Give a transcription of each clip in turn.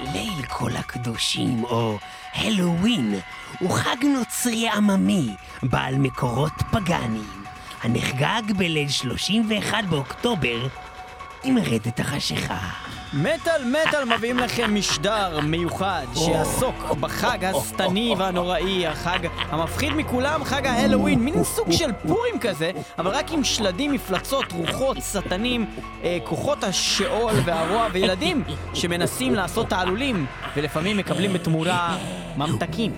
ליל כל הקדושים, או. הלואוין, הוא חג נוצרי עממי, בעל מקורות פגאניים, הנחגג בליל 31 באוקטובר, עם רדת החשיכה. מטאל מטאל מביאים לכם משדר מיוחד שיעסוק בחג השטני והנוראי, החג המפחיד מכולם, חג ההלואוין, מין סוג של פורים כזה, אבל רק עם שלדים, מפלצות, רוחות, שטנים, אה, כוחות השאול והרוע וילדים שמנסים לעשות תעלולים ולפעמים מקבלים בתמורה ממתקים.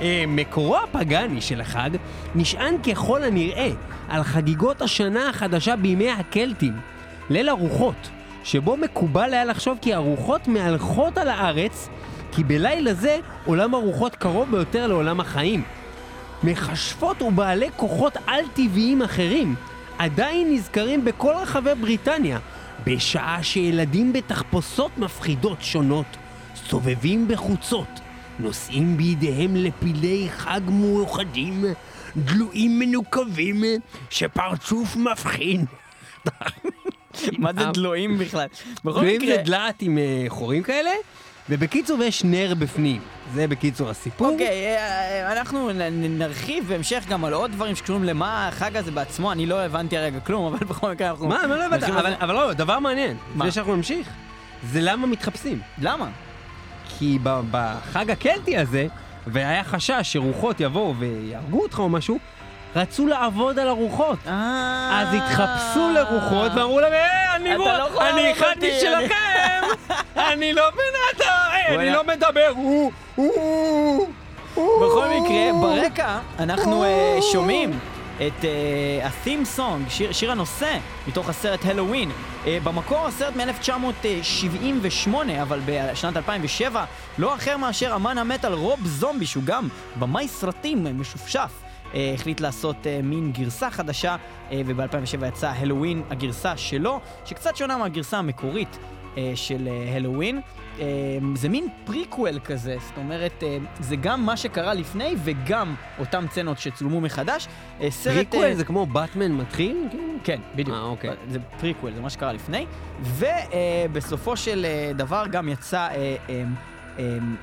אה, מקורו הפגאני של החג נשען ככל הנראה על חגיגות השנה החדשה בימי הקלטים, ליל הרוחות, שבו מקובל היה לחשוב כי הרוחות מהלכות על הארץ, כי בלילה זה עולם הרוחות קרוב ביותר לעולם החיים. מכשפות ובעלי כוחות על-טבעיים אחרים עדיין נזכרים בכל רחבי בריטניה, בשעה שילדים בתחפושות מפחידות שונות סובבים בחוצות, נושאים בידיהם לפילי חג מיוחדים, דלויים מנוקבים, שפרצוף מבחין. מה זה דלויים בכלל? בכל דלויים מקרה, זה דלעת עם אה, חורים כאלה, ובקיצור יש נר בפנים. זה בקיצור הסיפור. אוקיי, אה, אנחנו נרחיב בהמשך גם על עוד דברים שקשורים למה החג הזה בעצמו, אני לא הבנתי הרגע כלום, אבל בכל מקרה אנחנו... מה, מה לא הבנת? נרחיב על אבל, לא, דבר מעניין, מה? לפני שאנחנו נמשיך, זה למה מתחפשים. למה? כי ב- בחג הקלטי הזה, והיה חשש שרוחות יבואו ויהרגו אותך או משהו, רצו לעבוד על הרוחות. אז התחפשו לרוחות ואמרו להם, אה, אני לא אני אותי, משלכם, אני לא בן אדם, אה, אני. לא מדבר, הוא, הוא. בכל מקרה, ברקע אנחנו אה, שומעים את אה, ה-theme song, שיר, שיר הנושא, מתוך הסרט הלואוין. אה, במקור הסרט מ-1978, אבל בשנת 2007, לא אחר מאשר אמן המטאל רוב זומבי, שהוא גם במאי סרטים אה, משופשף. אה, החליט לעשות אה, מין גרסה חדשה, אה, וב-2007 יצאה הלואוין הגרסה שלו, שקצת שונה מהגרסה המקורית של הלואוין. זה מין פריקוול כזה, זאת אומרת, זה גם מה שקרה לפני וגם אותם סצנות שצולמו מחדש. סרט... פריקוול זה כמו באטמן מתחיל? כן, בדיוק. אה, אוקיי. זה פריקוול, זה מה שקרה לפני. ובסופו של דבר גם יצא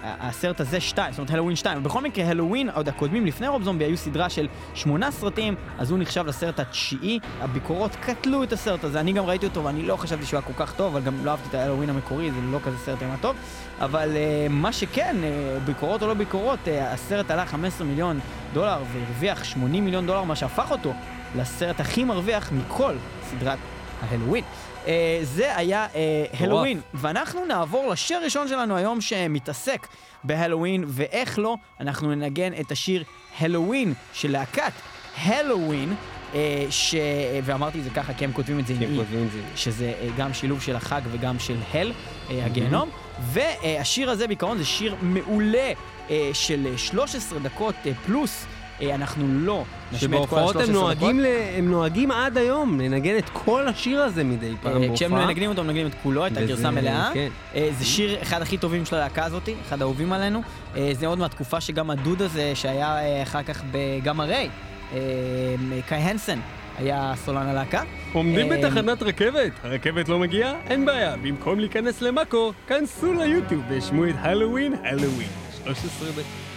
הסרט הזה שתיים, זאת אומרת הלואוין שתיים. בכל מקרה, הלואוין, עוד הקודמים לפני רוב זומבי, היו סדרה של שמונה סרטים, אז הוא נחשב לסרט התשיעי. הביקורות קטלו את הסרט הזה, אני גם ראיתי אותו ואני לא חשבתי שהוא היה כל כך טוב, אבל גם לא אהבתי את ההלואוין המקורי, זה לא כזה סרט אימה טוב. אבל אה, מה שכן, אה, ביקורות או לא ביקורות, אה, הסרט עלה 15 מיליון דולר והרוויח 80 מיליון דולר, מה שהפך אותו לסרט הכי מרוויח מכל סדרת ההלואוין. Uh, זה היה uh, הלואוין, ואנחנו נעבור לשיר הראשון שלנו היום שמתעסק בהלואוין, ואיך לא, אנחנו ננגן את השיר הלואוין של להקת הלואוין, uh, ש... ואמרתי את זה ככה כי הם כותבים את זה עם אי. שזה uh, גם שילוב של החג וגם של הל, uh, הגיהנום, והשיר הזה בעיקרון זה שיר מעולה uh, של uh, 13 דקות uh, פלוס. אה, אנחנו לא נשמיע את כל שבהופעות הם ה-13 דקות. ל- הם נוהגים עד היום לנגן את כל השיר הזה מדי פעם אה, בהופעה. כשהם מנגנים אותו, מנגנים את כולו, את הגרסה המלאה. כן. אה, זה שיר אחד הכי טובים של הלהקה הזאת, אחד האהובים עלינו. אה, זה עוד מהתקופה שגם הדוד הזה, שהיה אה, אחר כך בגמא ריי, אה, קאי הנסן, היה סולן הלהקה. עומדים בתחנת רכבת, הרכבת לא מגיעה? אין בעיה, במקום להיכנס למאקו, כנסו ליוטיוב והשמעו את הלואוין, הלואוין. 13 דקות.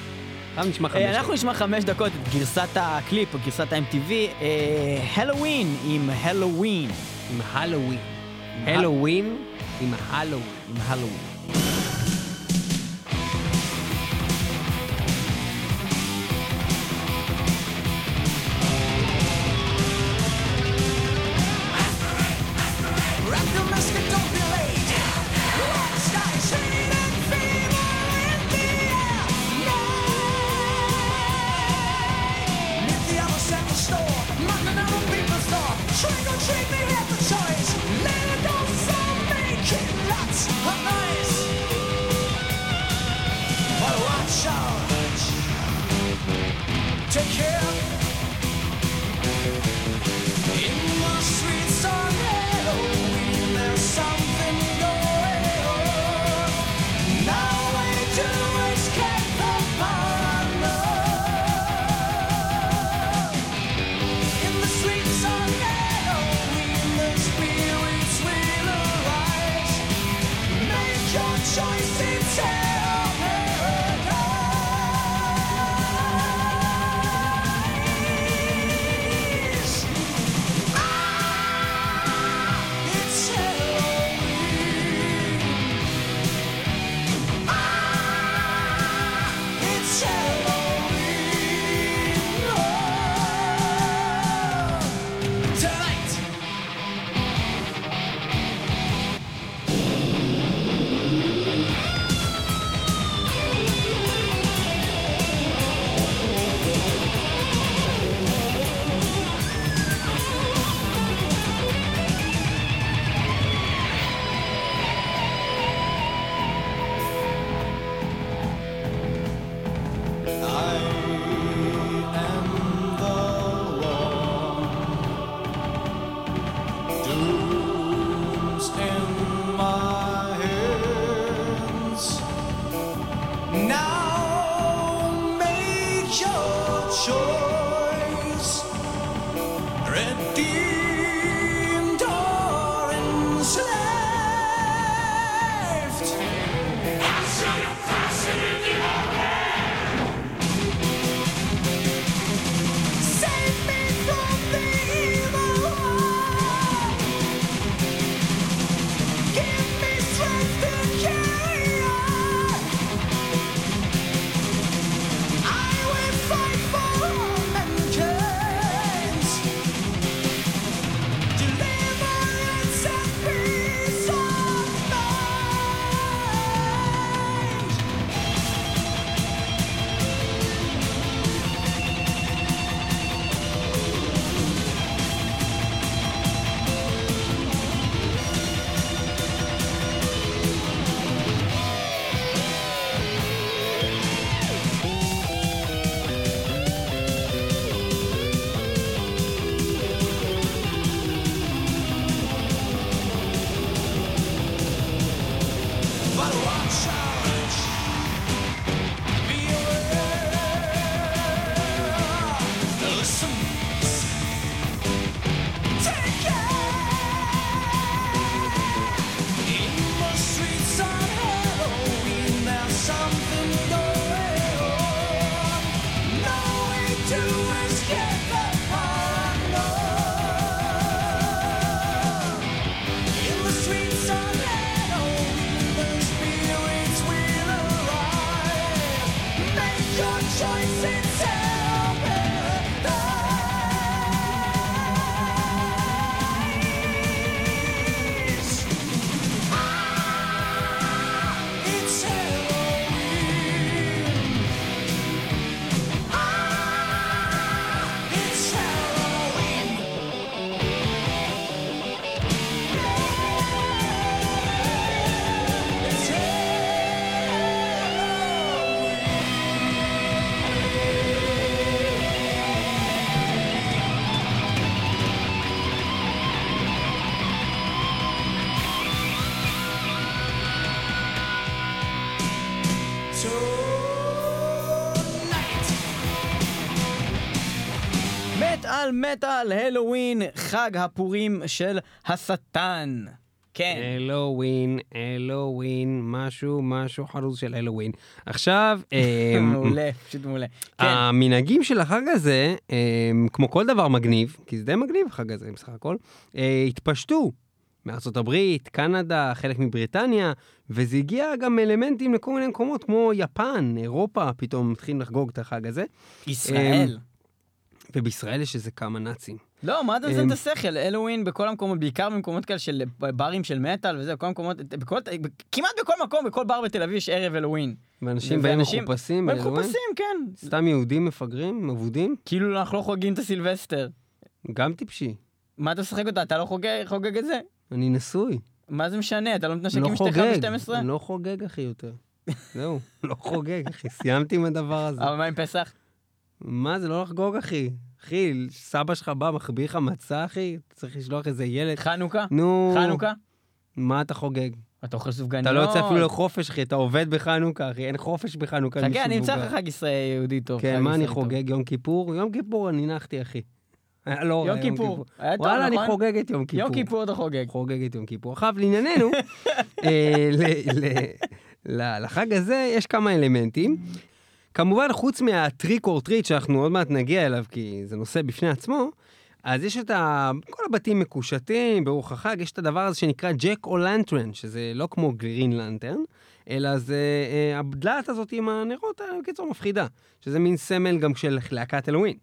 עכשיו נשמע חמש אה, אנחנו דקות. נשמע חמש דקות את גרסת הקליפ, או גרסת ה-MTV, הלואוין עם הלואוין. עם הלואוין. הלואוין עם הלואוין. עם הלואוין. מטאל, הלואוין, חג הפורים של השטן. כן. אלוהווין, אלוהווין, משהו, משהו חרוז של אלוהווין. עכשיו, אה, מעולה, פשוט מעולה. כן, המנהגים של החג הזה, אה, כמו כל דבר מגניב, כי זה די מגניב החג הזה בסך הכל, אה, התפשטו מארצות הברית, קנדה, חלק מבריטניה, וזה הגיע גם אלמנטים לכל מיני מקומות, כמו יפן, אירופה, פתאום מתחילים לחגוג את החג הזה, ישראל. ובישראל יש איזה כמה נאצים. לא, מה אתה אמ, את השכל? הלואוין בכל המקומות, בעיקר במקומות כאלה של ברים של מטאל וזה, בכל המקומות, בכל, כמעט בכל מקום, בכל בר בתל אביב יש ערב הלואוין. ואנשים באים ואנשים- מחופשים, והם באלוהים? מחופשים, כן. סתם יהודים מפגרים, אבודים, כאילו אנחנו לא חוגגים את הסילבסטר. גם טיפשי. מה אתה משחק אותה? אתה לא חוגג, חוגג את זה? אני נשוי. מה זה משנה? אתה לא מתנשק לא עם אשתך חוגג, ב-12? אני לא חוגג אחי יותר. זהו, לא חוגג אחי, סיימתי עם הדבר הזה. אבל מה עם פסח? מה זה לא לחגוג אחי? אחי, סבא שלך בא, מחביא לך מצה אחי? צריך לשלוח איזה ילד. חנוכה? נו, חנוכה? מה אתה חוגג? אתה אוכל סופגניות? אתה לא יוצא אפילו לחופש אחי, אתה עובד בחנוכה אחי, אין חופש בחנוכה. חכה, אני אמצא. לך חג ישראל יהודי טוב. כן, מה אני. חוגג? יום כיפור? יום כיפור אני נחתי אחי. היה לא רע, יום כיפור. וואלה, אני נכון? חוגג את יום כיפור. יום כיפור אתה חוגג. חוגג את יום כיפור. עכשיו, לענייננו, אה, לחג הזה יש כמה אלמנטים. כמובן, חוץ מה trick or treat, שאנחנו עוד מעט נגיע אליו, כי זה נושא בפני עצמו, אז יש את ה... כל הבתים מקושטים ברוח החג, יש את הדבר הזה שנקרא jack-o'-lantern, שזה לא כמו גרין לנטרן, אלא זה אה, הדלעת הזאת עם הנרות, אה, בקיצור, מפחידה, שזה מין סמל גם של להקת הלווין.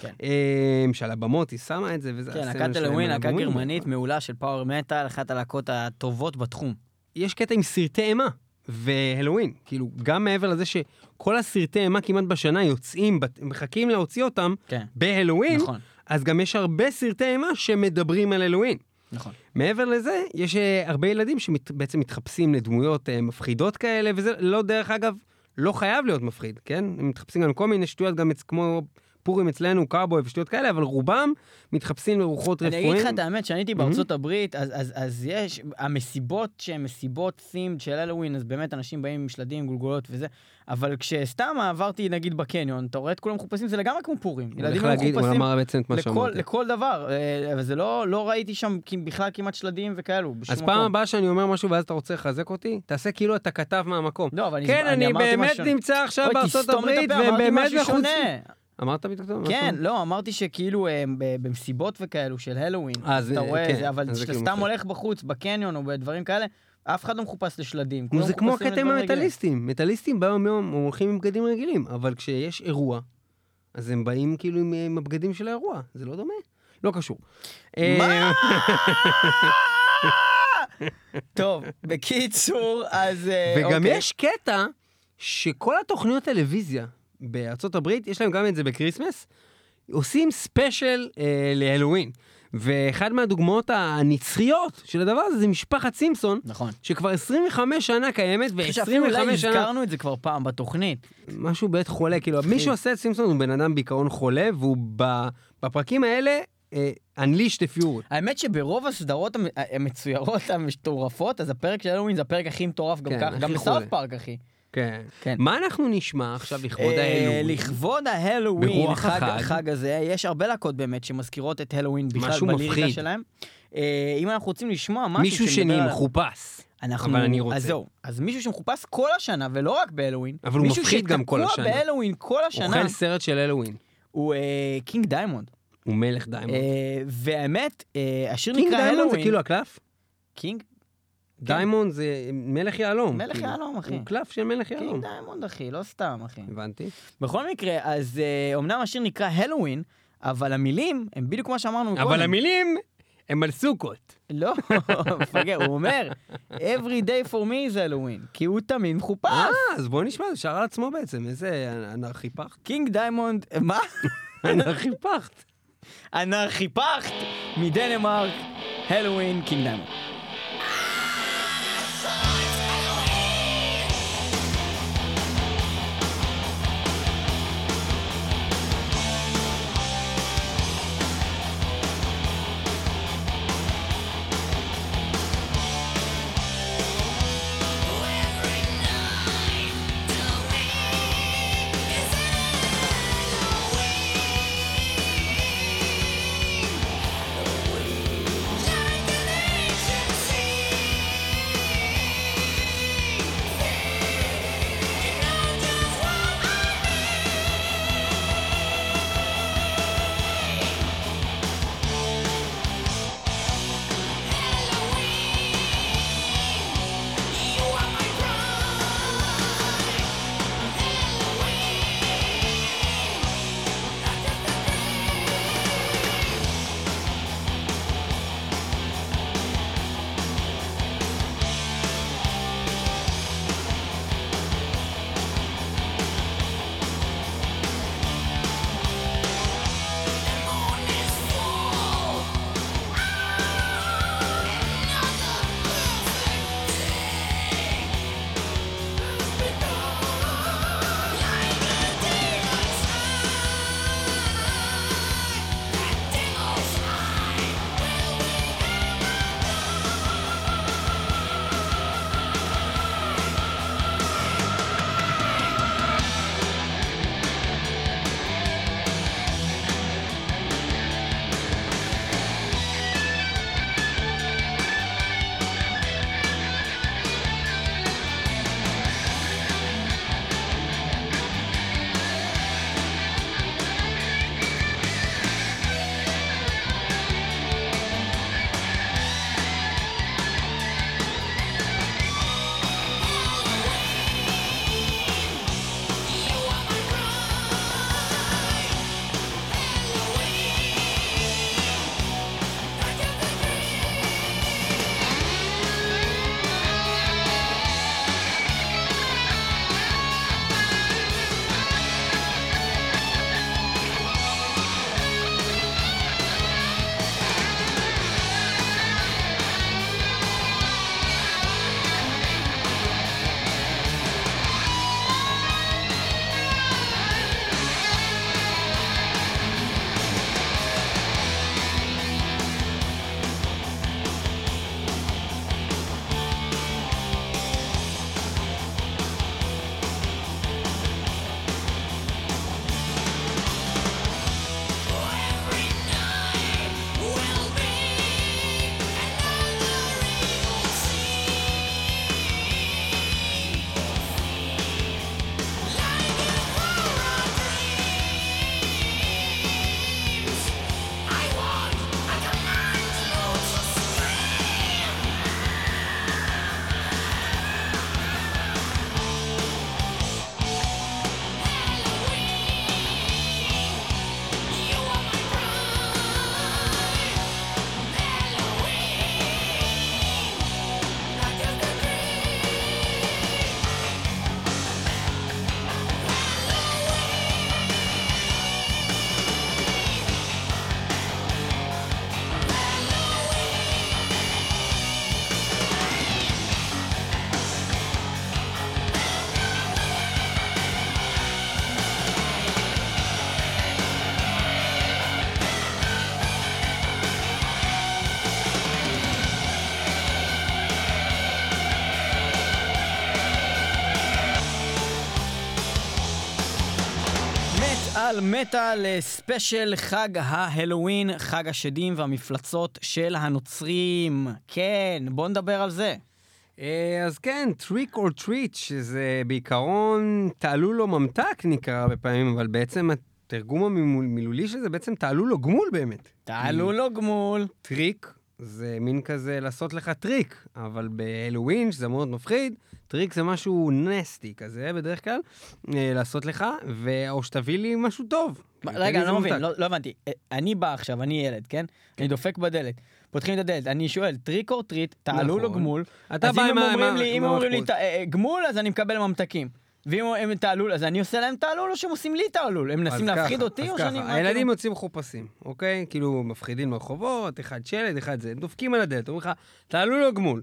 כן. אה, שעל הבמות היא שמה את זה, וזה כן, הסמל להקת שלהם הלווין, על להקה הבמות. גרמנית מעולה של power metal, אחת הלהקות הטובות בתחום. יש קטע עם סרטי אימה והלואוין. כאילו, גם מעבר לזה שכל הסרטי אימה כמעט בשנה יוצאים, מחכים להוציא אותם כן, בהלואוין, נכון, אז גם יש הרבה סרטי אימה שמדברים על הלואוין. נכון. מעבר לזה, יש אה, הרבה ילדים שבעצם מתחפשים לדמויות אה, מפחידות כאלה, וזה לא, דרך אגב, לא חייב להיות מפחיד, כן? הם מתחפשים גם כל מיני שטויות, גם כמו פורים אצלנו, קאובוי ושטויות כאלה, אבל רובם מתחפשים לרוחות אני רפואיים. אגיד לך את האמת, שאני הייתי בארצות הברית, אז- אז אז יש, המסיבות שהן מסיבות תימד של הלואוין, אז באמת אנשים באים עם שלדים, גולגולות וזה, אבל כשסתם עברתי נגיד בקניון, אתה רואה את כולם מחופשים, זה לגמרי כמו פורים. ילדים מחופשים לכל. לכל דבר, אה, אבל זה לא, לא ראיתי שם בכלל כמעט שלדים וכאלו, אז מקום. פעם הבאה שאני אומר משהו ואז אתה רוצה לחזק אותי, תעשה כאילו אתה כתב מהמקום. לא, אבל אני, כן, אני אמרתי באמת משהו- נמצא עכשיו בארצות הברית, ובאמת מחוץ... אמרת פתאום? כן? לא, אמרתי שכאילו אה, ב- במסיבות וכאלו של הלואוין, אה, אז זה- אתה רואה כן, זה, אבל כשאתה כאילו סתם. הולך בחוץ, בקניון או בדברים כאלה, אף אחד לא מחופש לשלדים. זה כמו הקטע עם. המטאליסטים. מטאליסטים ביום יום הולכים עם בגדים רגילים, אבל כשיש אירוע, אז הם באים כאילו עם, עם הבגדים של האירוע. זה לא דומה? לא קשור. מה? אה, טוב, בקיצור, אז... אה, וגם אוקיי. יש קטע שכל התוכניות טלוויזיה בארצות הברית, יש להם גם את זה ב Christmas, עושים special אה, להלואוין. ואחד מהדוגמאות הנצחיות של הדבר הזה זה משפחת סימפסון, נכון. שכבר 25 שנה קיימת, אני חושב שאפילו אולי ו-25 שנה... הזכרנו את זה כבר פעם בתוכנית. משהו בית חולה, כאילו, מי שעושה את סימפסון הוא בן אדם בעיקרון חולה, והוא ב- בפרקים האלה, אה, unleash the fury. האמת שברוב הסדרות המ- המצוירות המטורפות, אז הפרק של הלואוין זה הפרק הכי מטורף גם כן, ככה, גם. בסאות' פארק, אחי. כן. כן. מה אנחנו נשמע עכשיו לכבוד אה, ההלואוין? לכבוד ההלואוין, ברוח חג- החג. החג הזה, יש הרבה להקות באמת שמזכירות את הלואוין בכלל בליריקה. שלהם. אה, אם אנחנו רוצים לשמוע משהו מישהו שני מחופש. אנחנו... אבל אני רוצה. אז זהו, אז מישהו שמחופש כל השנה, ולא רק בהלואוין. אבל הוא מפחיד גם כל מישהו השנה. שתקוע בהלואוין כל השנה, אוכל סרט של הלואוין. הוא אה, קינג דיימונד. הוא מלך דיימונד. והאמת, השיר קינג נקרא דיימונד זה. כאילו הקלף? קינג? דיימונד זה מלך יהלום. מלך כאילו. יהלום, אחי. הוא קלף של מלך יהלום. קינג דיימונד, אחי, לא סתם, אחי. הבנתי. בכל מקרה, אז אה, אומנם השיר נקרא הלואוין, אבל המילים הם בדיוק כמו שאמרנו קודם. אבל המילים הם על סוכות. לא, מפגר, הוא אומר, every day for me is Halloween, כי הוא תמיד מחופש. אה, אז בוא נשמע, זה שר על עצמו בעצם, איזה אנרכיפחט. קינג דיימונד, מה? אנרכיפחט. אנרכיפחט מדנמרק, הלואוין, קינג דיימונד. על מטאל אה, special חג ההלואוין, חג השדים והמפלצות של הנוצרים. כן, בוא נדבר על זה. אה, אז כן, trick or treat, שזה בעיקרון תעלול או ממתק נקרא הרבה פעמים, אבל בעצם התרגום המילולי של זה בעצם תעלול או גמול באמת. תעלול או גמול. טריק זה מין כזה לעשות לך טריק, אבל בהלואוין, שזה מאוד מפחיד, טריק זה משהו nasty כזה בדרך כלל, אה, לעשות לך, ו... או שתביא לי משהו טוב. רגע, אני לא מבין. לא לא הבנתי. אה, אני בא עכשיו, אני ילד, כן? אני דופק בדלת. פותחים את הדלת, אני שואל, trick or treat, תעלול או נכון. גמול. אתה אז בא אם עם ה- ה- אם אומרים לי המלכות. "ת- אה, גמול, אז אני מקבל ממתקים. ואם הם תעלול, אז אני עושה להם תעלול או שהם עושים לי תעלול? הם מנסים אז להפחיד ככה, אותי אז או ככה, שאני... מה, הילדים כאילו? יוצאים מחופשים, אוקיי? כאילו, מפחידים ברחובות, אחד שלד, אחד זה, דופקים על הדלת, אומרים לך, תעלול או גמול.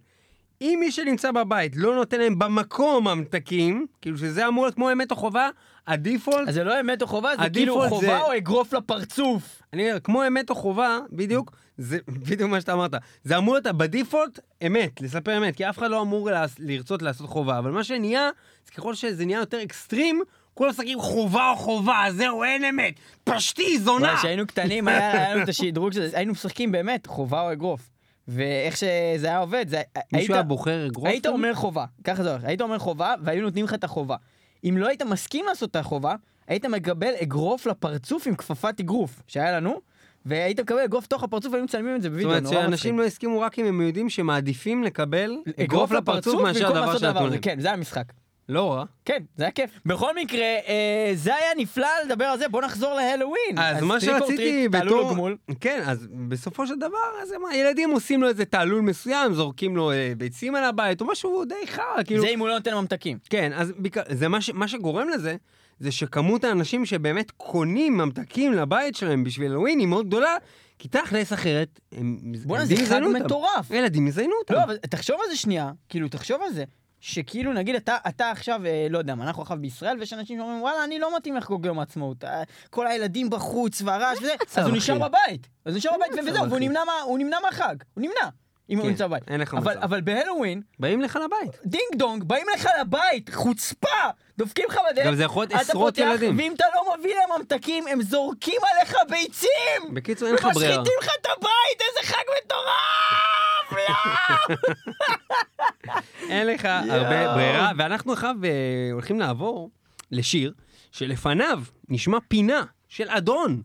אם מי שנמצא בבית לא נותן להם במקום ממתקים, כאילו שזה אמור להיות כמו אמת או חובה, הדיפולט, אז זה לא אמת או חובה, זה כאילו חובה זה- או אגרוף לפרצוף. אני אומר, כמו אמת או חובה, בדיוק, זה בדיוק מה שאתה אמרת. זה אמור להיות בדיפולט אמת, לספר אמת, כי אף אחד לא אמור לעש- לרצות לעשות חובה, אבל מה שנהיה, זה ככל שזה נהיה יותר אקסטרים, כולם משחקים חובה או חובה, זהו, אין אמת, פשטי, זונה. כשהיינו קטנים היה היה לנו את השדרוג של זה, היינו משחקים באמת חובה או אגרוף. ואיך שזה היה עובד, זה... מישהו היה בוחר אגרוף? היית אומר חובה, ככה זה הולך, היית אומר חובה והיו נותנים לך את החובה. אם לא היית מסכים לעשות את החובה, היית מקבל אגרוף לפרצוף עם כפפת אגרוף שהיה לנו, והיית מקבל אגרוף תוך הפרצוף והיינו מצלמים את זה זאת בווידאו, אומרת נורא מצחיק. שאנשים לא הסכימו רק אם הם יודעים שמעדיפים לקבל אגרוף לפרצוף מאשר הדבר שנתנו. להם. כן, זה המשחק. לא רע. כן, זה היה כיף. בכל מקרה, אה, זה היה נפלא לדבר על זה, בוא נחזור להלואוין. אז מה trick or שרציתי treat, תעלול או בתור... גמול. כן, אז בסופו של דבר, אז מה, ילדים עושים לו איזה תעלול מסוים, זורקים לו אה, ביצים על הבית, או משהו די חרא, כאילו... זה אם הוא לא נותן ממתקים. כן, אז בעיקר- זה מה, ש... מה שגורם לזה, זה שכמות האנשים שבאמת קונים ממתקים לבית שלהם בשביל הלואוין היא מאוד גדולה, כי תכלס אחרת, הם... בואנה, זה חג. מטורף. ילדים יזיינו אותם. לא, אבל תחשוב על זה שנייה, כאילו, תחשוב על זה. שכאילו נגיד אתה, אתה עכשיו, אה, לא יודע אנחנו עכשיו בישראל ויש אנשים שאומרים וואלה אני לא מתאים לחגוג יום העצמאות, אה, כל הילדים בחוץ והרעש וזה, אז הוא נשאר? בבית, אז הוא נשאר בבית וזהו, והוא נמנע מהחג, הוא נמנע, אם הוא כן, נמצא בבית. אין לך מצב. אבל בהלואוין, באים לך לבית. דינג דונג, באים לך לבית, חוצפה, דופקים לך בדלת, גם זה יכול להיות עשרות ילדים. ואם אתה לא מביא להם ממתקים, הם זורקים עליך ביצים! בקיצור, אין לך ברירה. ומשחיתים לך את הבית, איזה חג מטורף! אין לך הרבה ברירה, ואנחנו עכשיו אה, הולכים לעבור לשיר שלפניו נשמע פינה של אדון,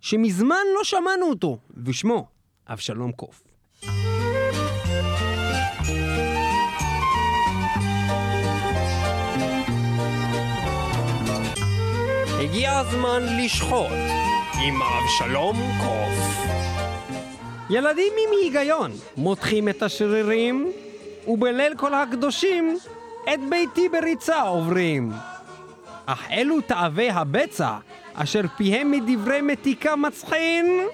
שמזמן לא שמענו אותו, ושמו אבשלום קוף. הגיע הזמן לשחוט עם אבשלום קוף. ילדים עם היגיון מותחים את השרירים, ובליל כל הקדושים את ביתי בריצה עוברים. אך אלו תאבי הבצע, אשר פיהם מדברי מתיקה מצחין,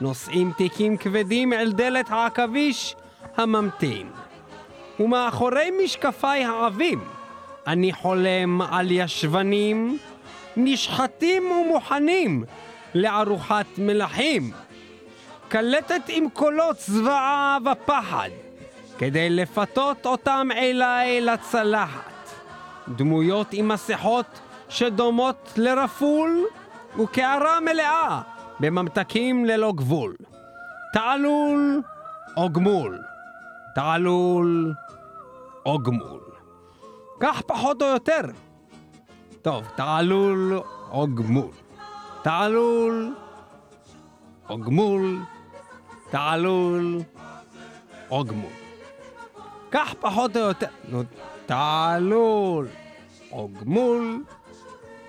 נושאים תיקים כבדים אל דלת העכביש הממתין. ומאחורי משקפיי העבים, אני חולם על ישבנים, נשחטים ומוכנים לארוחת מלכים. קלטת עם קולות זוועה ופחד, כדי לפתות אותם אליי לצלחת. דמויות עם מסכות שדומות לרפול, וקערה מלאה בממתקים ללא גבול. תעלול או גמול, תעלול או גמול. כך פחות או יותר. טוב, תעלול או גמול. תעלול או גמול, תעלול או גמול. כך פחות או יותר. נו, תעלול או גמול,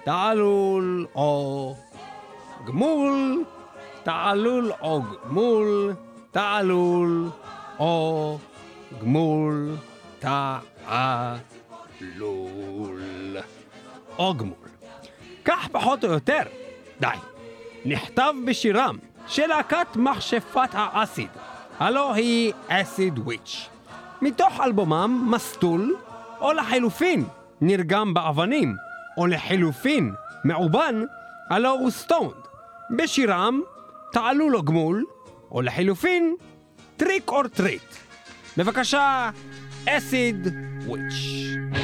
תעלול או גמול, תעלול או גמול, תעלול או גמול, תעלול או גמול. כך פחות או יותר. די. נכתב בשירם של להקת מכשפת האסיד, הלא היא אסיד וויץ'. מתוך אלבומם מסטול, או לחלופין נרגם באבנים, או לחלופין מעובן, הלא הוא Stoned. בשירם תעלול או גמול, או לחלופין Trick or Treat. בבקשה, אסיד וויץ'.「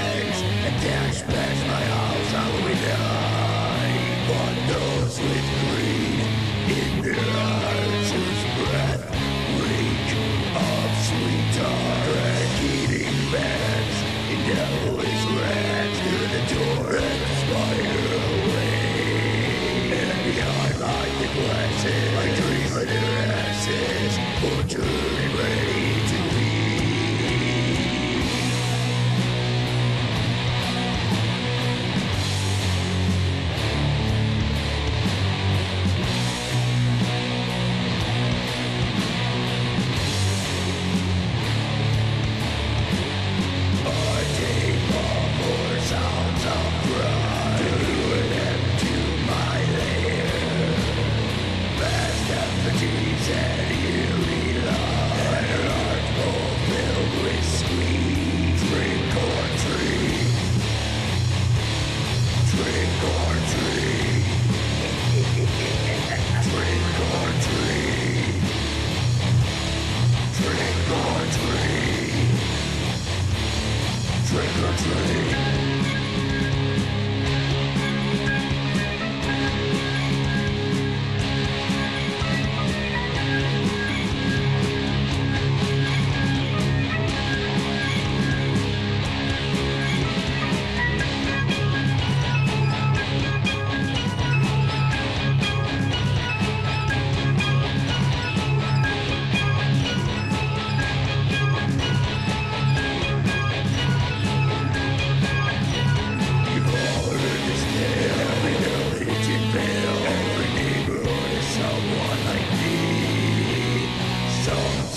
things And their space my house I will be die But those with greed in their archer's breath Reek of sweet dark eating beds In devilish always through the door and spider away And behind my the glasses my dream of their asses Or to erase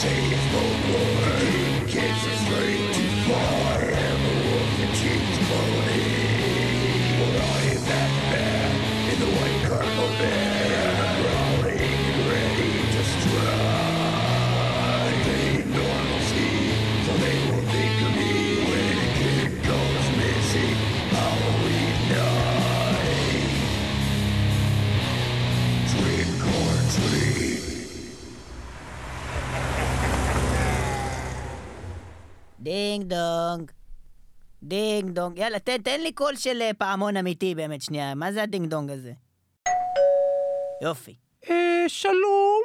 save the world. too far. to fall. דינג דונג. דינג דונג. יאללה, תן, תן לי קול של אה, פעמון אמיתי באמת, שנייה. מה זה הדינג דונג הזה? יופי. אה, שלום.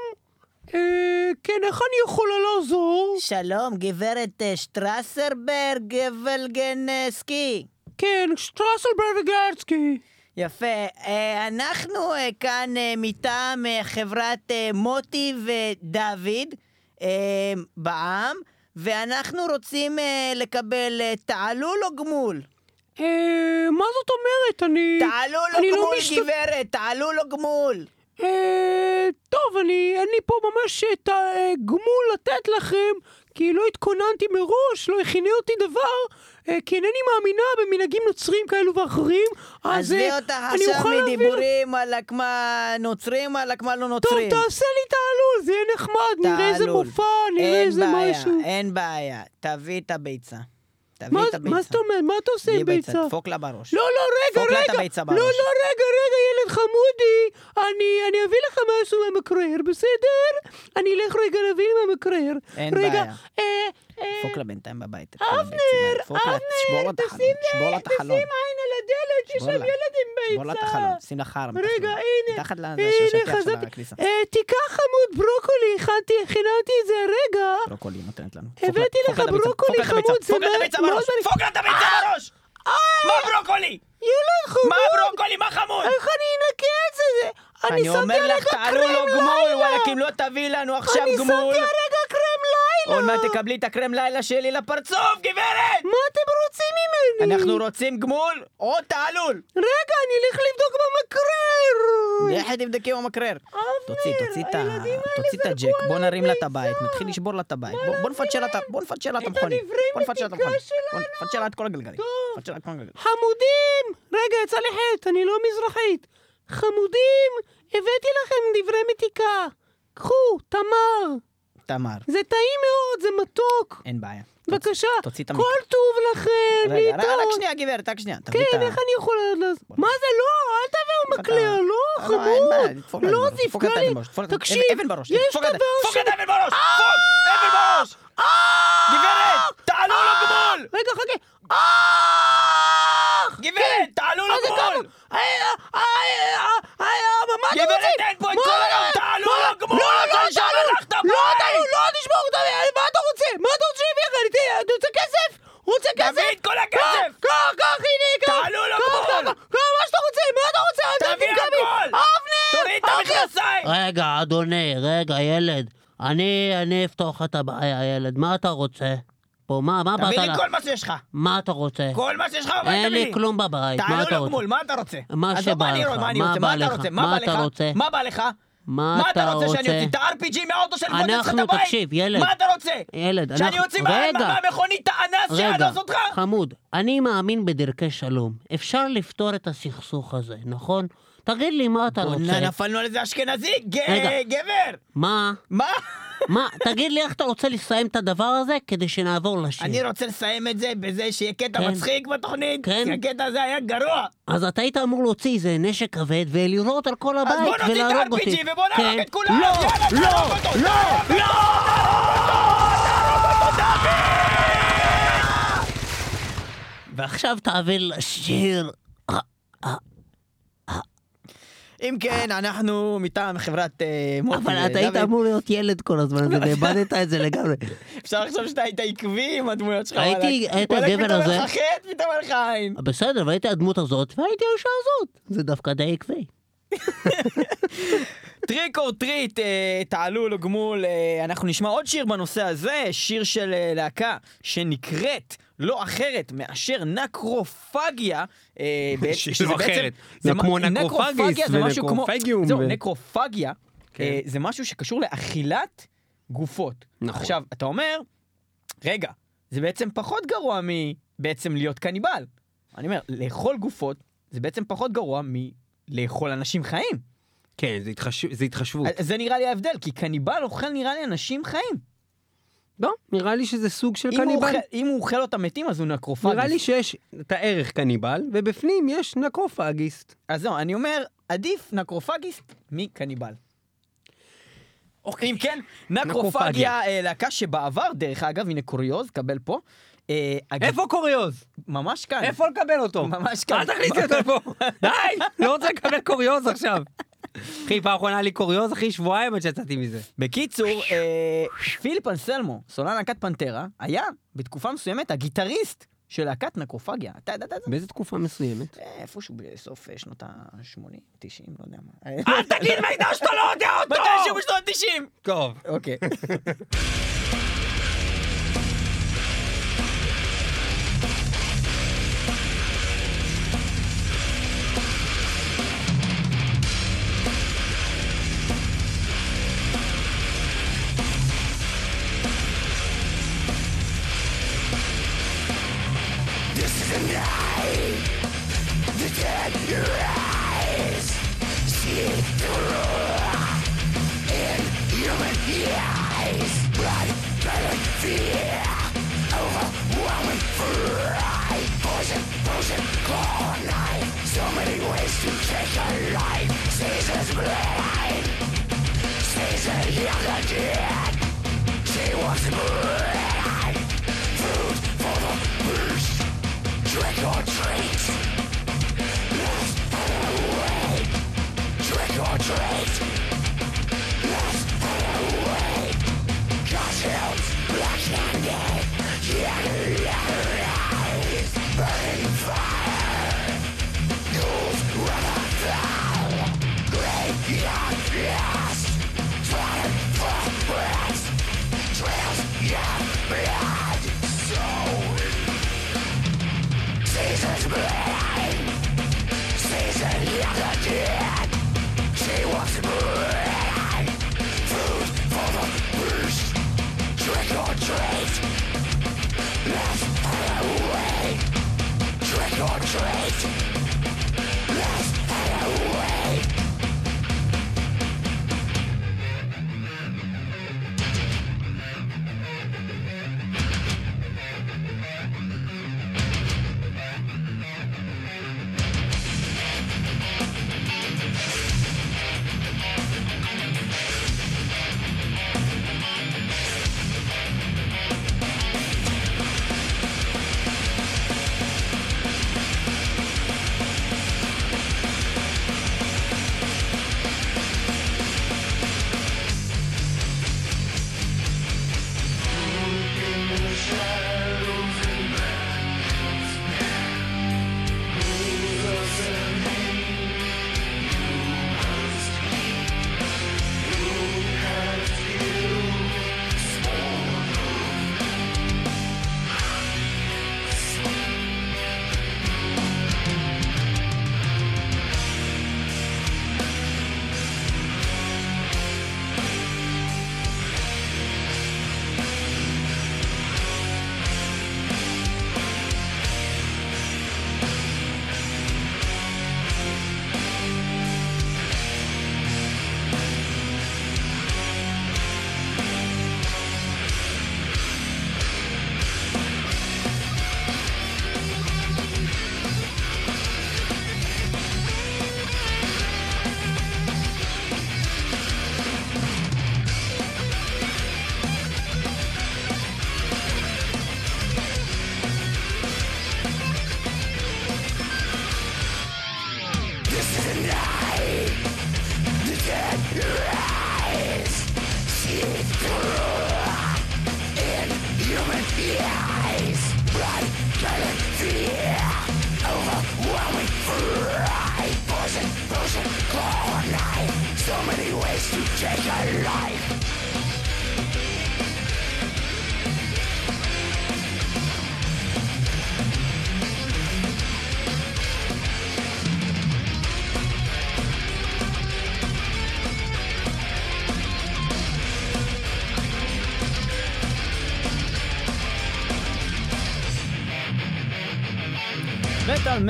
אה, כן, איך אני יכולה לעזור? שלום, גברת אה, שטרסרברג ולגנסקי. כן, שטרסלברג וגרצקי. יפה. אה, אנחנו כאן מטעם חברת מוטי ודוד בע"מ, ואנחנו רוצים אה, לקבל אה, תעלול או גמול? אה, מה זאת אומרת? אני... תעלול או אני לא גמול, משת- גברת? תעלול או גמול? אה, טוב, אני, אין לי פה ממש את הגמול לתת לכם, כי לא התכוננתי מראש, לא הכיני אותי דבר, אה, כי אינני מאמינה במנהגים נוצרים כאלו ואחרים, אז עזבי אה, אותך אני עכשיו אוכל להעביר... מדיבורים על מה נוצרים, על מה לא טוב, נוצרים. תעשה לי תעלול, זה יהיה נחמד, נראה איזה. מופע, נראה אין איזה בעיה, משהו. אין בעיה. תביא את הביצה. תביא מה את הביצה. מה זאת אומרת? מה אתה עושה עם ביצה? דפוק לה בראש. לא, לא, רגע, דפוק לה את רגע. הביצה לא, בראש. לא, רגע, רגע, ילד חמודי. אני, אני אביא לך משהו מהמקרר, בסדר? אני אלך רגע להביא לי מהמקרר. אין רגע, בעיה. אה, אה, דפוק לה בינתיים בבית. אבנר, אבנר. תשים תשבור לה את החלון. תשים עין על הדלת, שיש שבור שם לה. ילד עם ביצה. תשבור לה את החלון. שים לה חרא. רגע. הנה. מתחת הנה, של. הכניסה. אה, תיקח חמוד ברוקולי, הכנתי, הכנתי את זה הרגע. ברוקולי נותנת לנו. הבאתי לך ברוקולי חמוד, זה מאוד. אני- דפוק לה את הביצה בראש! מה ברוקולי? ילד חמוד! מה ברוקולי? מה חמוד? איך אני אנקה את זה? אני אני אומר שמתי לך, תעלו לו קרם גמול, לילה! וואלכ, אם לא תביא לנו עכשיו אני גמול, שמתי קרם לילה! עוד מעט תקבלי את הקרם לילה שלי לפרצוף, גברת! מה אתם רוצים ממני? אנחנו רוצים גמול או תעלול. רגע, אני אלך לבדוק במקרר! לכי תבדקי במקרר. תוציא, תוציא את ה- תוציא את הג'ק, בוא נרים לה את. הבית, נתחיל לשבור לה את הבית. בוא- נפצ'ר לה את ה- בוא נפצ'ר לה את המכונית. הדברי בוא נפצ'ר לה את המכונית. שלנו. נפצ'ר לה את כל הגלגלים. חמודים! רגע, יצא לי חטא, אני לא מזרחית. חמודים, הבאתי לכם דברי מתיקה. קחו, תמר. תמר, זה טעים מאוד, זה מתוק. אין בעיה. בבקשה, כל טוב לכם, רגע, רק- להתראות. שנייה גברת, רק שנייה. כן, איך אני יכולה? מה זה, לא, אל תביאו אתה- מקלע, לא, לא, חמוד. לא, זה יפגע לי. תקשיב, יש דבר ש- את האבן בראש! דפוק! אבן בראש! גברת, תעלו לו גמול! רגע, חכה. אה! גברת, תעלו לו מה זה גמול! כמה? אה, אה, אה, אה, אה, מה אתם גברת? אין פה את? כל היום, תעלו מה? לו גמול! לא, לא, אני שם תעלו, לך את לא, הבית! תעלו, לא, תשמור, תעלו, מה אתה רוצה? לך? אני רוצה כסף? רוצה כסף? תביא את כל הכסף! קח, קח, הנה, קח. תעלו לו קח, גמול! קח, קח, מה שאתה רוצה, מה אתה רוצה? אל תביא תביא. הכל! אבנר! תוריד את! המכנסיים! רגע, אדוני, רגע, ילד. אני, אני אפתור לך את הבעיה, ילד. מה אתה רוצה? פה, מה, מה באת תביא לי לה- כל מה שיש לך! מה אתה רוצה? כל מה שיש לך בבית אין תביא לי כלום בבית, מה תעלו אתה לו רוצה? גמול, מה אתה רוצה? מה שבא לך, מה? בא לך? מה אתה? רוצה? מה בא לך? מה מה אתה רוצה שאני? אוציא את ה-RPG מהאוטו שאני מפוצץ את אנחנו, הבית? תקשיב, ילד. מה אתה רוצה? ילד, שאני אנחנו- אוציא רגע. מה- מהמכונית את האנס רגע, שיאנוס אותך? חמוד, אני מאמין בדרכי שלום. אפשר לפתור את הסכסוך הזה, נכון? תגיד לי מה אתה רוצה. נפלנו על איזה אשכנזי, ג- רגע. גבר! מה? מה? מה? תגיד לי איך אתה רוצה לסיים את הדבר הזה כדי שנעבור לשיר. אני רוצה לסיים את זה בזה שיהיה קטע כן. מצחיק בתוכנית, כן. כי הקטע הזה היה גרוע. אז אתה היית אמור להוציא איזה נשק כבד ולירות על כל הבית אז בוא נוציא את ולהרוג אותי. ה-RPG ובוא נהרוג כן. את כולם! לא, לא, לא, לא! ועכשיו תעביר לשיר. אם כן, אנחנו מטעם חברת אה, מוטי אבל אתה היית ודוד. אמור להיות ילד כל הזמן הזה, ואיבדת את זה לגמרי. אפשר לחשוב שאתה היית עקבי עם הדמויות שלך. הייתי- וואלכ, הגבר פתאום הזה. אין לך חטא, פתאום אין לך עין. בסדר, והייתי הדמות הזאת, והייתי האישה הזאת. זה דווקא די עקבי. trick or treat, אה, תעלו לו גמול, אה, אנחנו נשמע עוד שיר בנושא הזה, שיר של אה, להקה שנקראת לא אחרת מאשר נקרופגיה. אה, שזה לא בעצם- אחרת. זה כמו נקרופגיס ונקרופגיום זהו, נקרופגיה כן. אה, זה משהו שקשור לאכילת גופות. נכון. עכשיו, אתה אומר, רגע, זה בעצם פחות גרוע מבעצם להיות קניבל. אני אומר, לאכול גופות זה בעצם פחות גרוע מלאכול אנשים חיים. כן, זה התחש- זה התחשבות. זה נראה לי ההבדל, כי קניבל אוכל נראה לי אנשים חיים. לא, נראה לי שזה סוג של אם הוא קניבל. אוכל- אם הוא אוכל אותם מתים, אז הוא נקרופגיס. נראה לי שיש את הערך קניבל, ובפנים יש נקרופגיסט. אז זהו, אני אומר, עדיף נקרופגיסט מקניבל. אם כן, נקרופגיה. נקרופגיה, אה, להקה שבעבר, דרך אגב, הנה קוריוז, קבל פה. אה, הג- איפה קוריוז? ממש כאן. איפה לקבל אותו? ממש כאן. אל תכניס לי אותו פה. די, לא רוצה לקבל קוריוז עכשיו. אחי, פעם אחרונה היה לי קוריוז, אחי, שבועיים עד שיצאתי מזה. בקיצור, אה, פיליפ אנסלמו, סולן להקת פנטרה, היה בתקופה מסוימת הגיטריסט של להקת נקרופגיה. אתה ידעת את זה? באיזה תקופה מסוימת? אה, איפשהו בסוף אה, שנות ה-80, 90, לא יודע מה. אל תגיד מידע שאתה לא יודע אותו! מתישהו בשנות ה-90! טוב. אוקיי. מטאל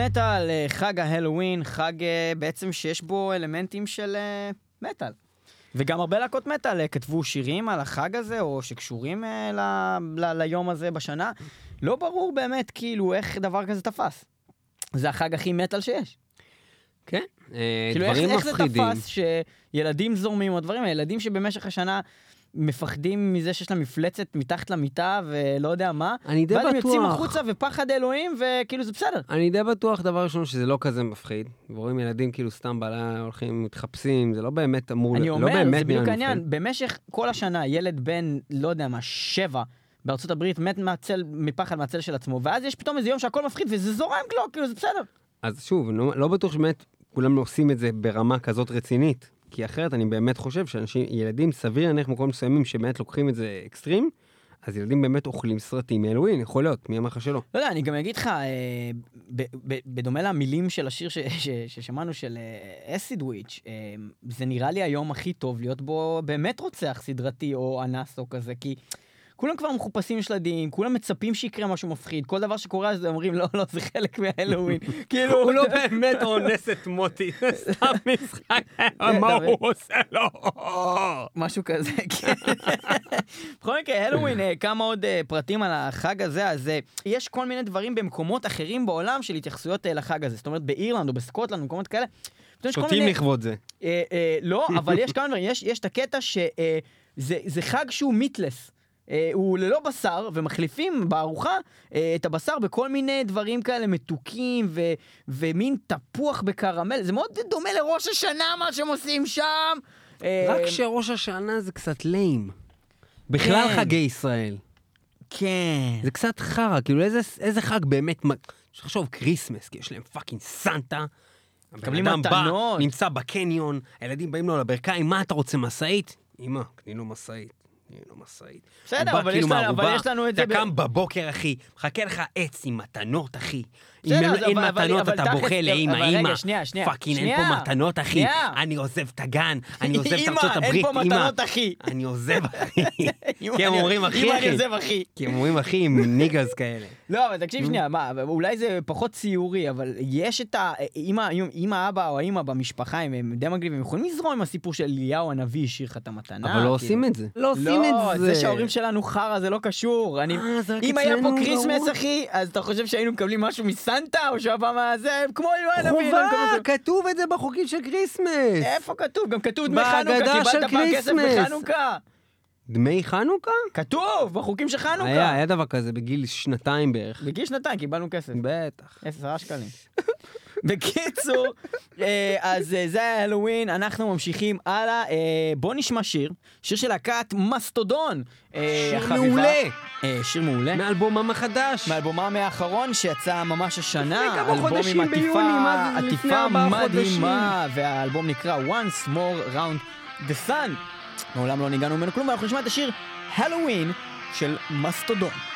מטאל, אה, חג ההלואוין, חג אה, בעצם שיש בו אלמנטים של אה, מטאל. וגם הרבה להקות מטאל כתבו שירים על החג הזה, או שקשורים ל- ל- ליום הזה בשנה. לא ברור באמת כאילו איך דבר כזה תפס. זה החג הכי מטאל שיש. כן, כאילו איך, דברים איך זה מפחידים. תפס שילדים זורמים, או דברים, ילדים שבמשך השנה מפחדים מזה שיש להם מפלצת מתחת למיטה ולא יודע מה, אני די ואז הם יוצאים בטוח. החוצה ופחד אלוהים וכאילו זה בסדר. אני די בטוח, דבר ראשון, שזה לא כזה מפחיד. ורואים ילדים כאילו סתם בלילה הולכים, מתחפשים, זה לא באמת אמור, אני לא אומר, באמת זה בדיוק העניין. במשך כל השנה ילד בן, לא יודע מה, שבע, בארצות הברית מת מהצל, מפחד מהצל של עצמו, ואז יש פתאום איזה יום שהכל מפחיד וזה זורם לו, כאילו זה בסדר. אז שוב, לא, לא בטוח שבאמת כולם עושים את זה ברמה כזאת רצינית. כי אחרת אני באמת חושב שאנשים, ילדים, סביר להניח במקומות מסוימים שבאמת לוקחים את זה אקסטרים, אז ילדים באמת אוכלים סרטים מהלואוין, יכול להיות, מי אמר לך שלא? לא יודע, אני גם אגיד לך, אה, בדומה למילים של השיר ש- ש- ששמענו של אסיד וויץ', אה, זה נראה לי היום הכי טוב להיות בו באמת רוצח סדרתי או אנס או כזה, כי כולם כבר מחופשים עם שלדים, כולם מצפים שיקרה משהו מפחיד, כל דבר שקורה אז אומרים, לא, לא, זה חלק מההלואוין. כאילו, הוא לא באמת אונס את מוטי, זה סתם משחק, מה אתה הוא עושה לו? משהו כזה, כן. בכל מקרה, הלואוין, אה, כמה עוד אה, פרטים על החג הזה, אז אה, יש כל מיני דברים במקומות אחרים בעולם של התייחסויות אה, לחג הזה. זאת אומרת, באירלנד או בסקוטלנד, במקומות כאלה. שותים לכבוד זה. אה, אה, לא, אבל יש כמה דברים. יש, יש את הקטע שזה חג שהוא מיטלס. אה, הוא ללא בשר, ומחליפים בארוחה אה, את הבשר בכל מיני דברים כאלה מתוקים, ו, ומין תפוח בקרמל. זה מאוד דומה לראש השנה, מה שהם עושים שם. אה, רק שראש השנה זה קצת lame. בכלל כן. חגי ישראל. כן. זה קצת חרא, כאילו איזה, איזה חג באמת, לחשוב קריסמס, כי יש להם fucking סנטה. מקבלים אדם בא, מתנות. נמצא בקניון, הילדים באים לו לברכיים, מה אתה רוצה, משאית? אמא, קני לו משאית. קני לו משאית. בסדר, אבל כאילו יש לנו- אבל יש לנו את זה אתה קם בבוקר, אחי, מחכה לך עץ עם מתנות, אחי. אם אין- מתנות אבל אתה בוכה לאמא, אמא. שנייה, שנייה, fucking אין. פה מתנות, אחי. אני עוזב את הגן, אני עוזב את אמא, ארצות הברית, אין פה אמא. מתנות, אחי. אני עוזב, אחי. אמא, כי הם אומרים אחי, אמא, אחי. אני עוזב אחי. כי הם אומרים אחי עם niggas כאלה. לא, אבל תקשיב שנייה, מה, אולי זה פחות ציורי, אבל יש את ה... אם האבא או האמא במשפחה הם הם די מגניבים, הם יכולים לזרום עם הסיפור של אליהו הנביא השאיר לך את המתנה. אבל לא כאילו. עושים את זה. לא עושים לא, את זה. זה שההורים שלנו חרא זה לא קשור. אני... אה, אם היה פה כריסמס. אחי, אז אתה חושב שהיינו מקבלים משהו מסנטה או שהפעם הזה כמו אליהו הנביא. לא חובה, כתוב את זה בחוקים של כריסמס. איפה כתוב? גם כתוב דמי חנוכה, קיבלת פעם כסף. בחנוכה. דמי חנוכה? כתוב בחוקים של חנוכה. היה, היה דבר כזה בגיל שנתיים בערך. בגיל שנתיים קיבלנו כסף. בטח. עשרה שקלים. בקיצור, אה, אז אה, זה היה הלואוין, אנחנו ממשיכים הלאה. אה, בוא נשמע שיר, שיר של להקת מסטודון. שיר. מעולה. שיר מעולה. מאלבומם החדש. מאלבומם האחרון שיצא ממש השנה, לפני כמה אלבום חודשים, ביוני, מה זה, עטיפה מדהימה, והאלבום נקרא Once More Round the Sun. מעולם לא ניגענו ממנו כלום, ואנחנו נשמע את השיר הלואוין של מסטודון.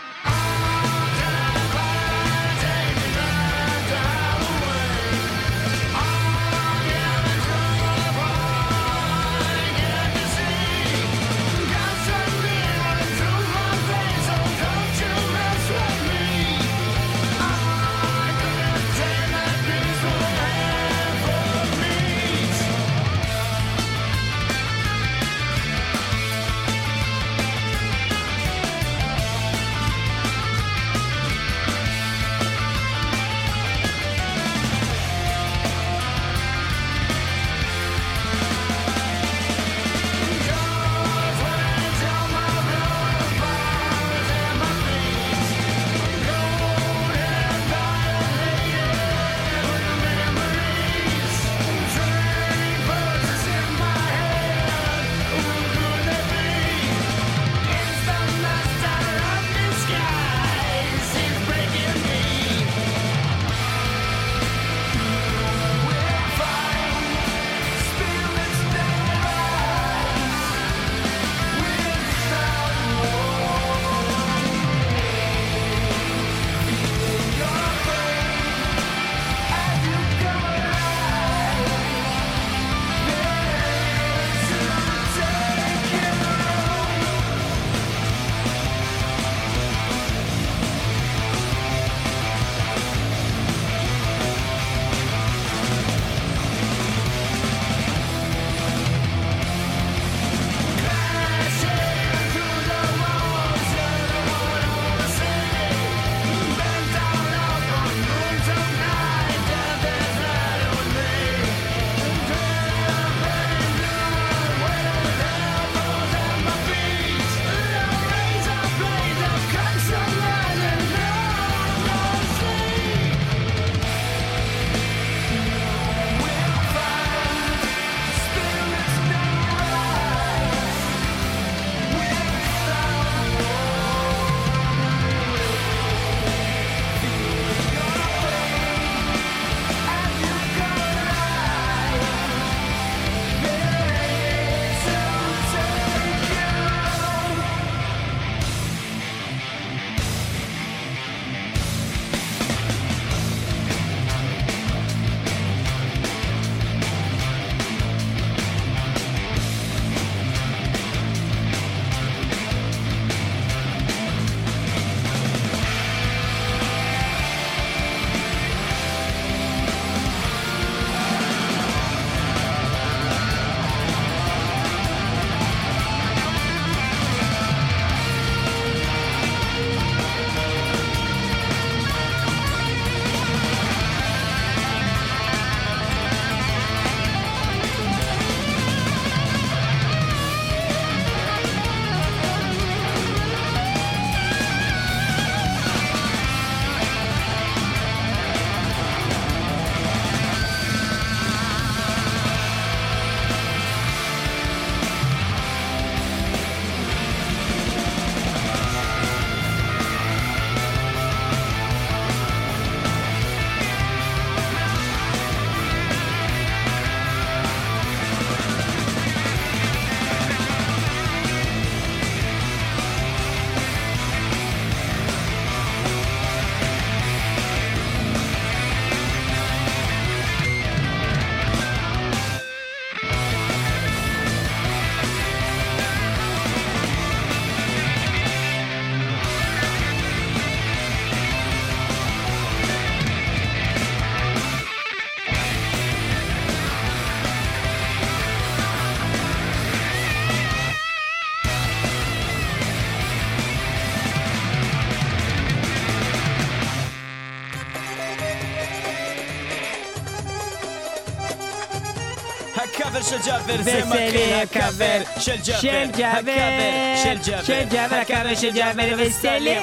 הקאבר של ג'אבר, זה מתחיל הקאבר של ג'אבר, ג'אבר, הקאבר של ג'אבר, של ג'אבר, הקאבר של ג'אבר וסלם.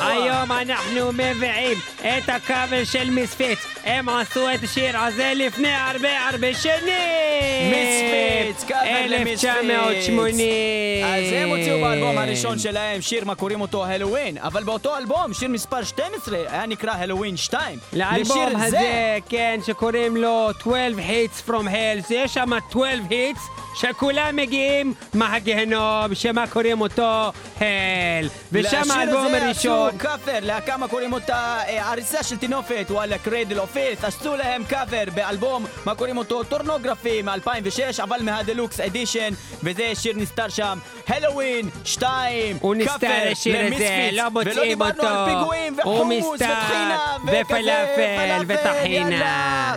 היום אנחנו מביאים את הקאבר של Misfits. הם עשו את השיר הזה לפני הרבה הרבה שנים. Misfits, קאבר ל Misfits. 1980. אז הם הוציאו באלבום הראשון שלהם שיר מה קוראים אותו הלואוין, אבל באותו אלבום, שיר מספר 12, היה נקרא הלואוין 2. לאלבום הזה, זה, כן, שקוראים לו 12 Hits from Hell, יש שם 12 Hits שכולם מגיעים מהגיהנום, שמה קוראים אותו Hell. ושם האלבום לשיר הזה הראשון, עשו קאבר לכמה קוראים אותה אה, עריסה של טינופת, וואלה Cradle of Filth, עשו להם קאבר באלבום, מה קוראים אותו Thornography מ-2006, אבל מה deluxe edition, וזה שיר נסתר שם, הלואוין 2, הוא נסתר השיר הזה, לא מוצאים ולא אותו. דיברנו על פיגועים הוא וחומוס מסתר, וטחינה וכזה, ופלאפל וטחינה.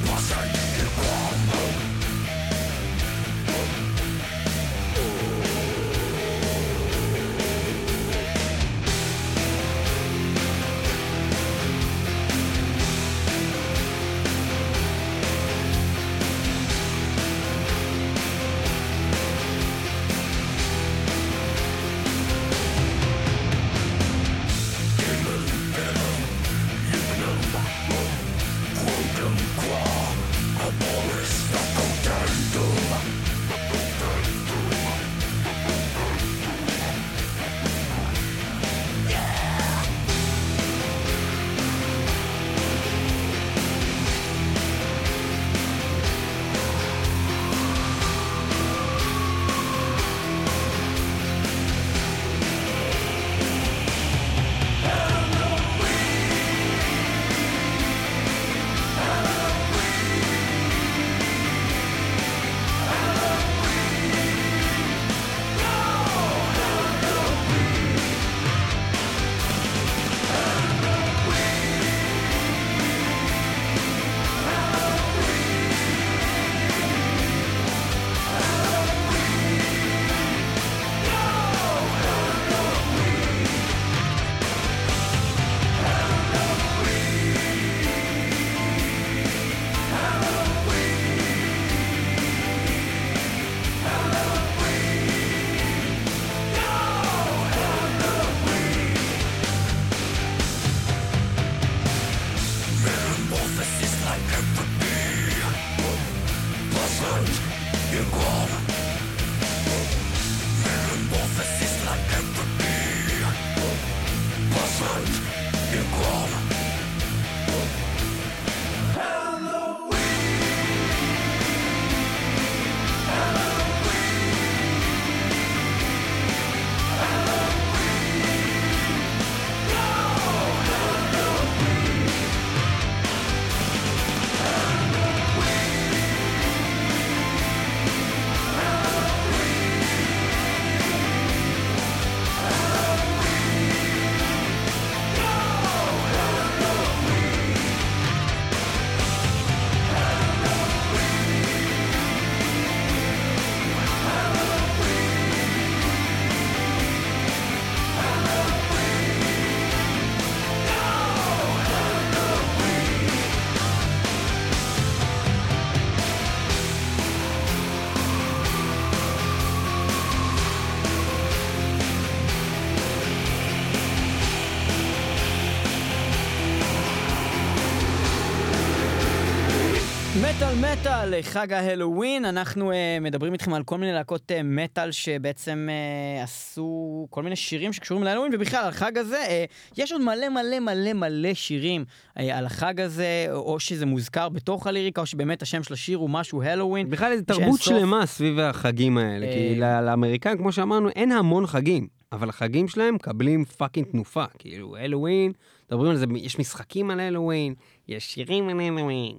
מטאל מטאל, חג ההלואוין, אנחנו אה, מדברים איתכם על כל מיני להקות אה, מטאל שבעצם אה, עשו כל מיני שירים שקשורים להלואוין, ובכלל, על החג הזה, אה, יש עוד מלא מלא מלא מלא שירים אה, על החג הזה, או שזה מוזכר בתוך הליריקה, או שבאמת השם של השיר הוא משהו הלואוין. בכלל יש תרבות. שלמה סביב החגים האלה, אה, כי לאמריקאים, כמו שאמרנו, אין המון חגים, אבל החגים שלהם מקבלים fucking תנופה, כאילו, הלואוין, מדברים על זה, יש משחקים על הלואוין, יש שירים...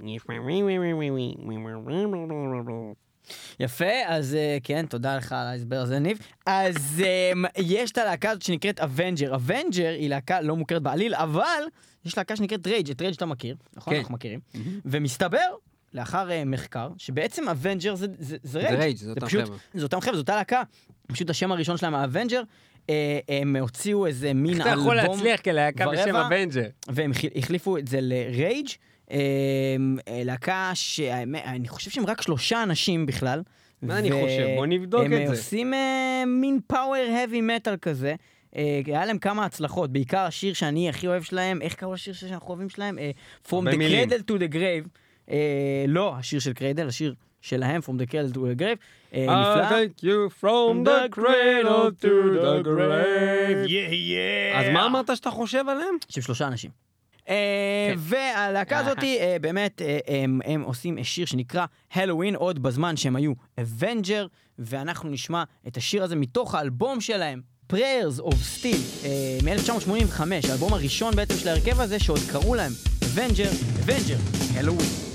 יש... יפה, אז אה, כן, תודה לך על ההסבר הזה, ניב. אז אה, יש את הלהקה הזאת שנקראת אבנג'ר. אבנג'ר היא להקה לא מוכרת בעליל, אבל יש להקה שנקראת רייג', את רייג' אתה מכיר, נכון? כן. אנחנו מכירים. ומסתבר, לאחר אה, מחקר, שבעצם אבנג'ר זה, זה, זה רייג'. רייג', זה אותם חבר'ה. זה אותם חבר'ה, זו אותה להקה. פשוט השם הראשון שלהם האבנג'ר. אה, הם הוציאו איזה מין איך אתה אלבום... יכול להצליח כלהקה בשם? אבנג'ר? והם החל- החליפו את זה לרייג', אה, אה, להקה שאני חושב שהם רק שלושה אנשים בכלל. מה אני חושב? בוא נבדוק הם את זה. עושים אה, מין power heavy metal כזה. אה, היה להם כמה הצלחות, בעיקר השיר שאני הכי אוהב שלהם, איך קראו לשיר שאנחנו אוהבים שלהם? אה, From the cradle to the grave. אה, לא, השיר של קריידל, השיר שלהם, From the cradle to the grave. אה, נפלא. thank you from the cradle to the grave. אז מה אמרת שאתה חושב עליהם? של שלושה אנשים. אה, והלהקה הזאת, אה, באמת, אה, הם, הם עושים שיר שנקרא הלואוין, עוד בזמן שהם היו Avenger, ואנחנו נשמע את השיר הזה מתוך האלבום שלהם, Prayers of Steel, אה, מ-1985, האלבום הראשון בעצם של ההרכב הזה, שעוד קראו להם Avenger, Avenger, הלואוין.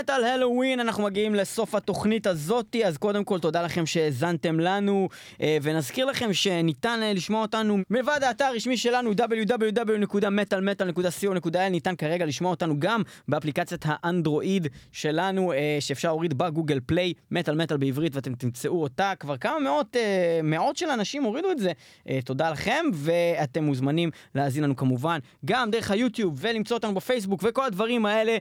מטאל מטאל הלואוין, אנחנו מגיעים לסוף התוכנית הזאתי, אז קודם כל תודה לכם שהאזנתם לנו, אה, ונזכיר לכם שניתן אה, לשמוע אותנו מלבד האתר הרשמי שלנו www.metalmetal.co.il, ניתן כרגע לשמוע אותנו גם באפליקציית האנדרואיד שלנו, אה, שאפשר להוריד בגוגל פליי, מטאל מטאל בעברית, ואתם תמצאו אותה, כבר כמה מאות, מאות של אנשים הורידו את זה, תודה לכם, ואתם מוזמנים להאזין לנו כמובן גם דרך היוטיוב, ולמצוא אותנו בפייסבוק, וכל הדברים האלה,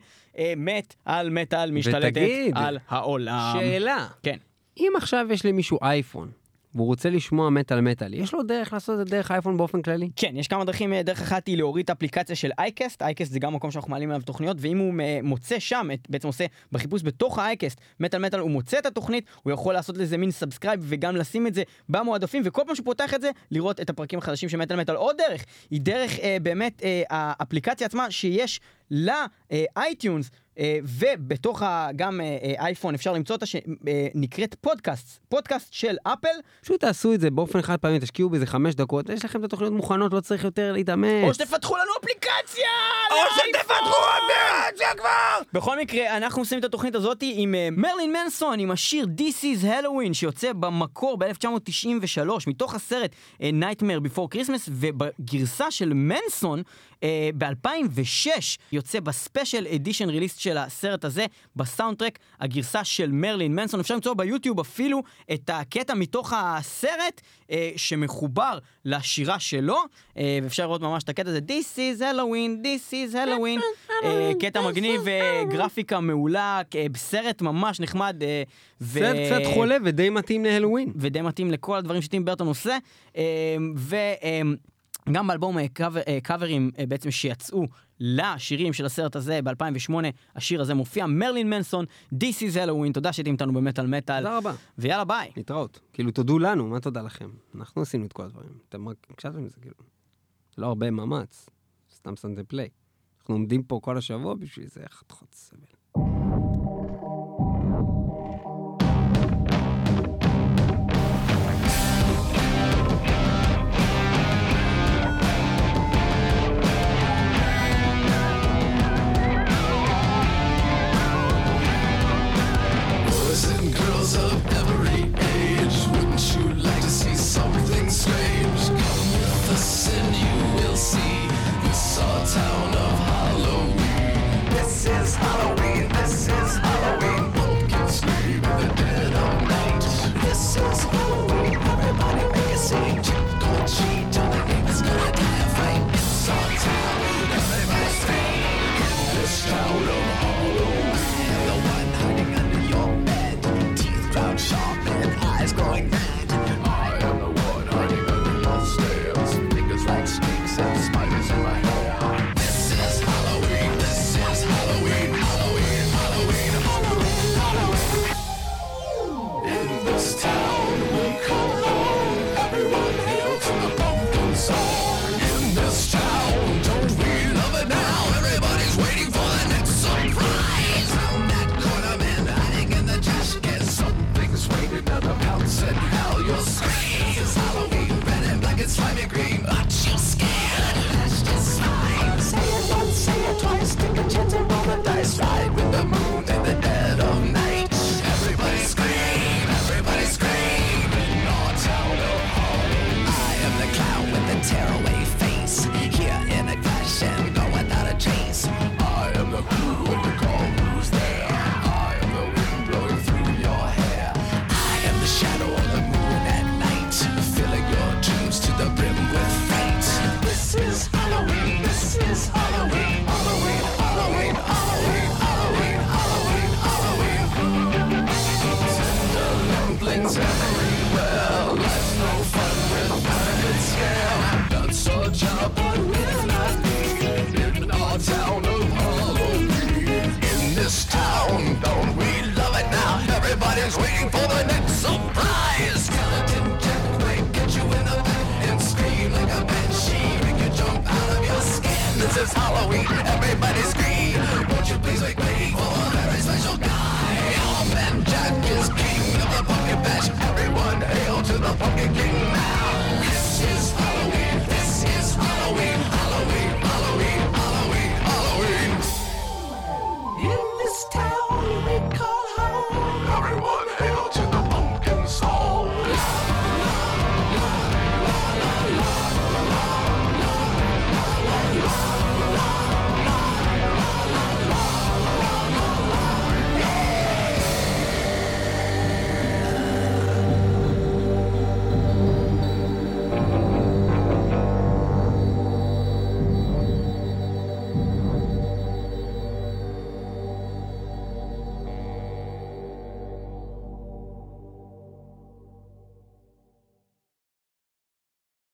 מת על מטאל משתלטת ותגיד, על העולם. שאלה, כן. אם עכשיו יש למישהו אייפון, והוא רוצה לשמוע מת על מטאל, יש לו דרך לעשות את זה דרך האייפון באופן כללי? כן, יש כמה דרכים, אה, דרך אחת היא להוריד את האפליקציה של iCast, iCast זה גם מקום שאנחנו מעלים עליו תוכניות, ואם הוא אה, מוצא שם, את, בעצם עושה בחיפוש בתוך ה iCast, מת על מטאל, הוא מוצא את התוכנית, הוא יכול לעשות לזה מין subscribe וגם לשים את זה במועדפים, וכל פעם שהוא פותח את זה, לראות את הפרקים החדשים של מת על מטאל. עוד דרך, היא דרך אה, באמת אה, האפליקציה עצמה שיש ל iTunes. אה, ובתוך ה- גם אה, אה, אייפון אפשר למצוא אותה שנקראת פודקאסט, פודקאסט של Apple, פשוט תעשו את זה באופן חד פעמי, תשקיעו בזה חמש דקות, יש לכם את התוכניות מוכנות, לא צריך יותר להתאמץ. או שתפתחו לנו אפליקציה! או שתפתחו אפליקציה כבר! בכל מקרה, אנחנו עושים את התוכנית הזאת עם מרלין מנסון, עם השיר This is Halloween, שיוצא במקור ב-1993, מתוך הסרט Nightmare Before Christmas, ובגרסה של מנסון, אה, ב-2006, יוצא בספיישל אדישן ריליסט של הסרט הזה, בסאונדטרק, הגרסה של מרלין מנסון. אפשר למצוא ביוטיוב אפילו את הקטע מתוך הסרט, אה, שמחובר לשירה שלו, אה, ואפשר לראות ממש את הקטע הזה, This is Halloween, This is Halloween, אה, קטע מגניב, אה, גרפיקה מעולה, אה, סרט ממש נחמד. אה, ו- סרט קצת חולה ודי מתאים להלואוין. ודי מתאים לכל הדברים שטים ברטון עושה. וגם באלבום אה, קאבר- אה, קאברים אה, בעצם שיצאו לשירים של הסרט הזה ב-2008, השיר הזה מופיע, מרלין מנסון, This is Halloween, תודה שהייתם איתנו במטאל מטאל, תודה רבה. ויאללה ביי. להתראות. כאילו, תודו לנו, מה תודה לכם? אנחנו עשינו את כל הדברים. אתם רק הקשבתם לזה, כאילו. לא הרבה מאמץ, סתם שמתם פליי. אנחנו עומדים פה כל השבוע בשביל זה, חתיכות סבל.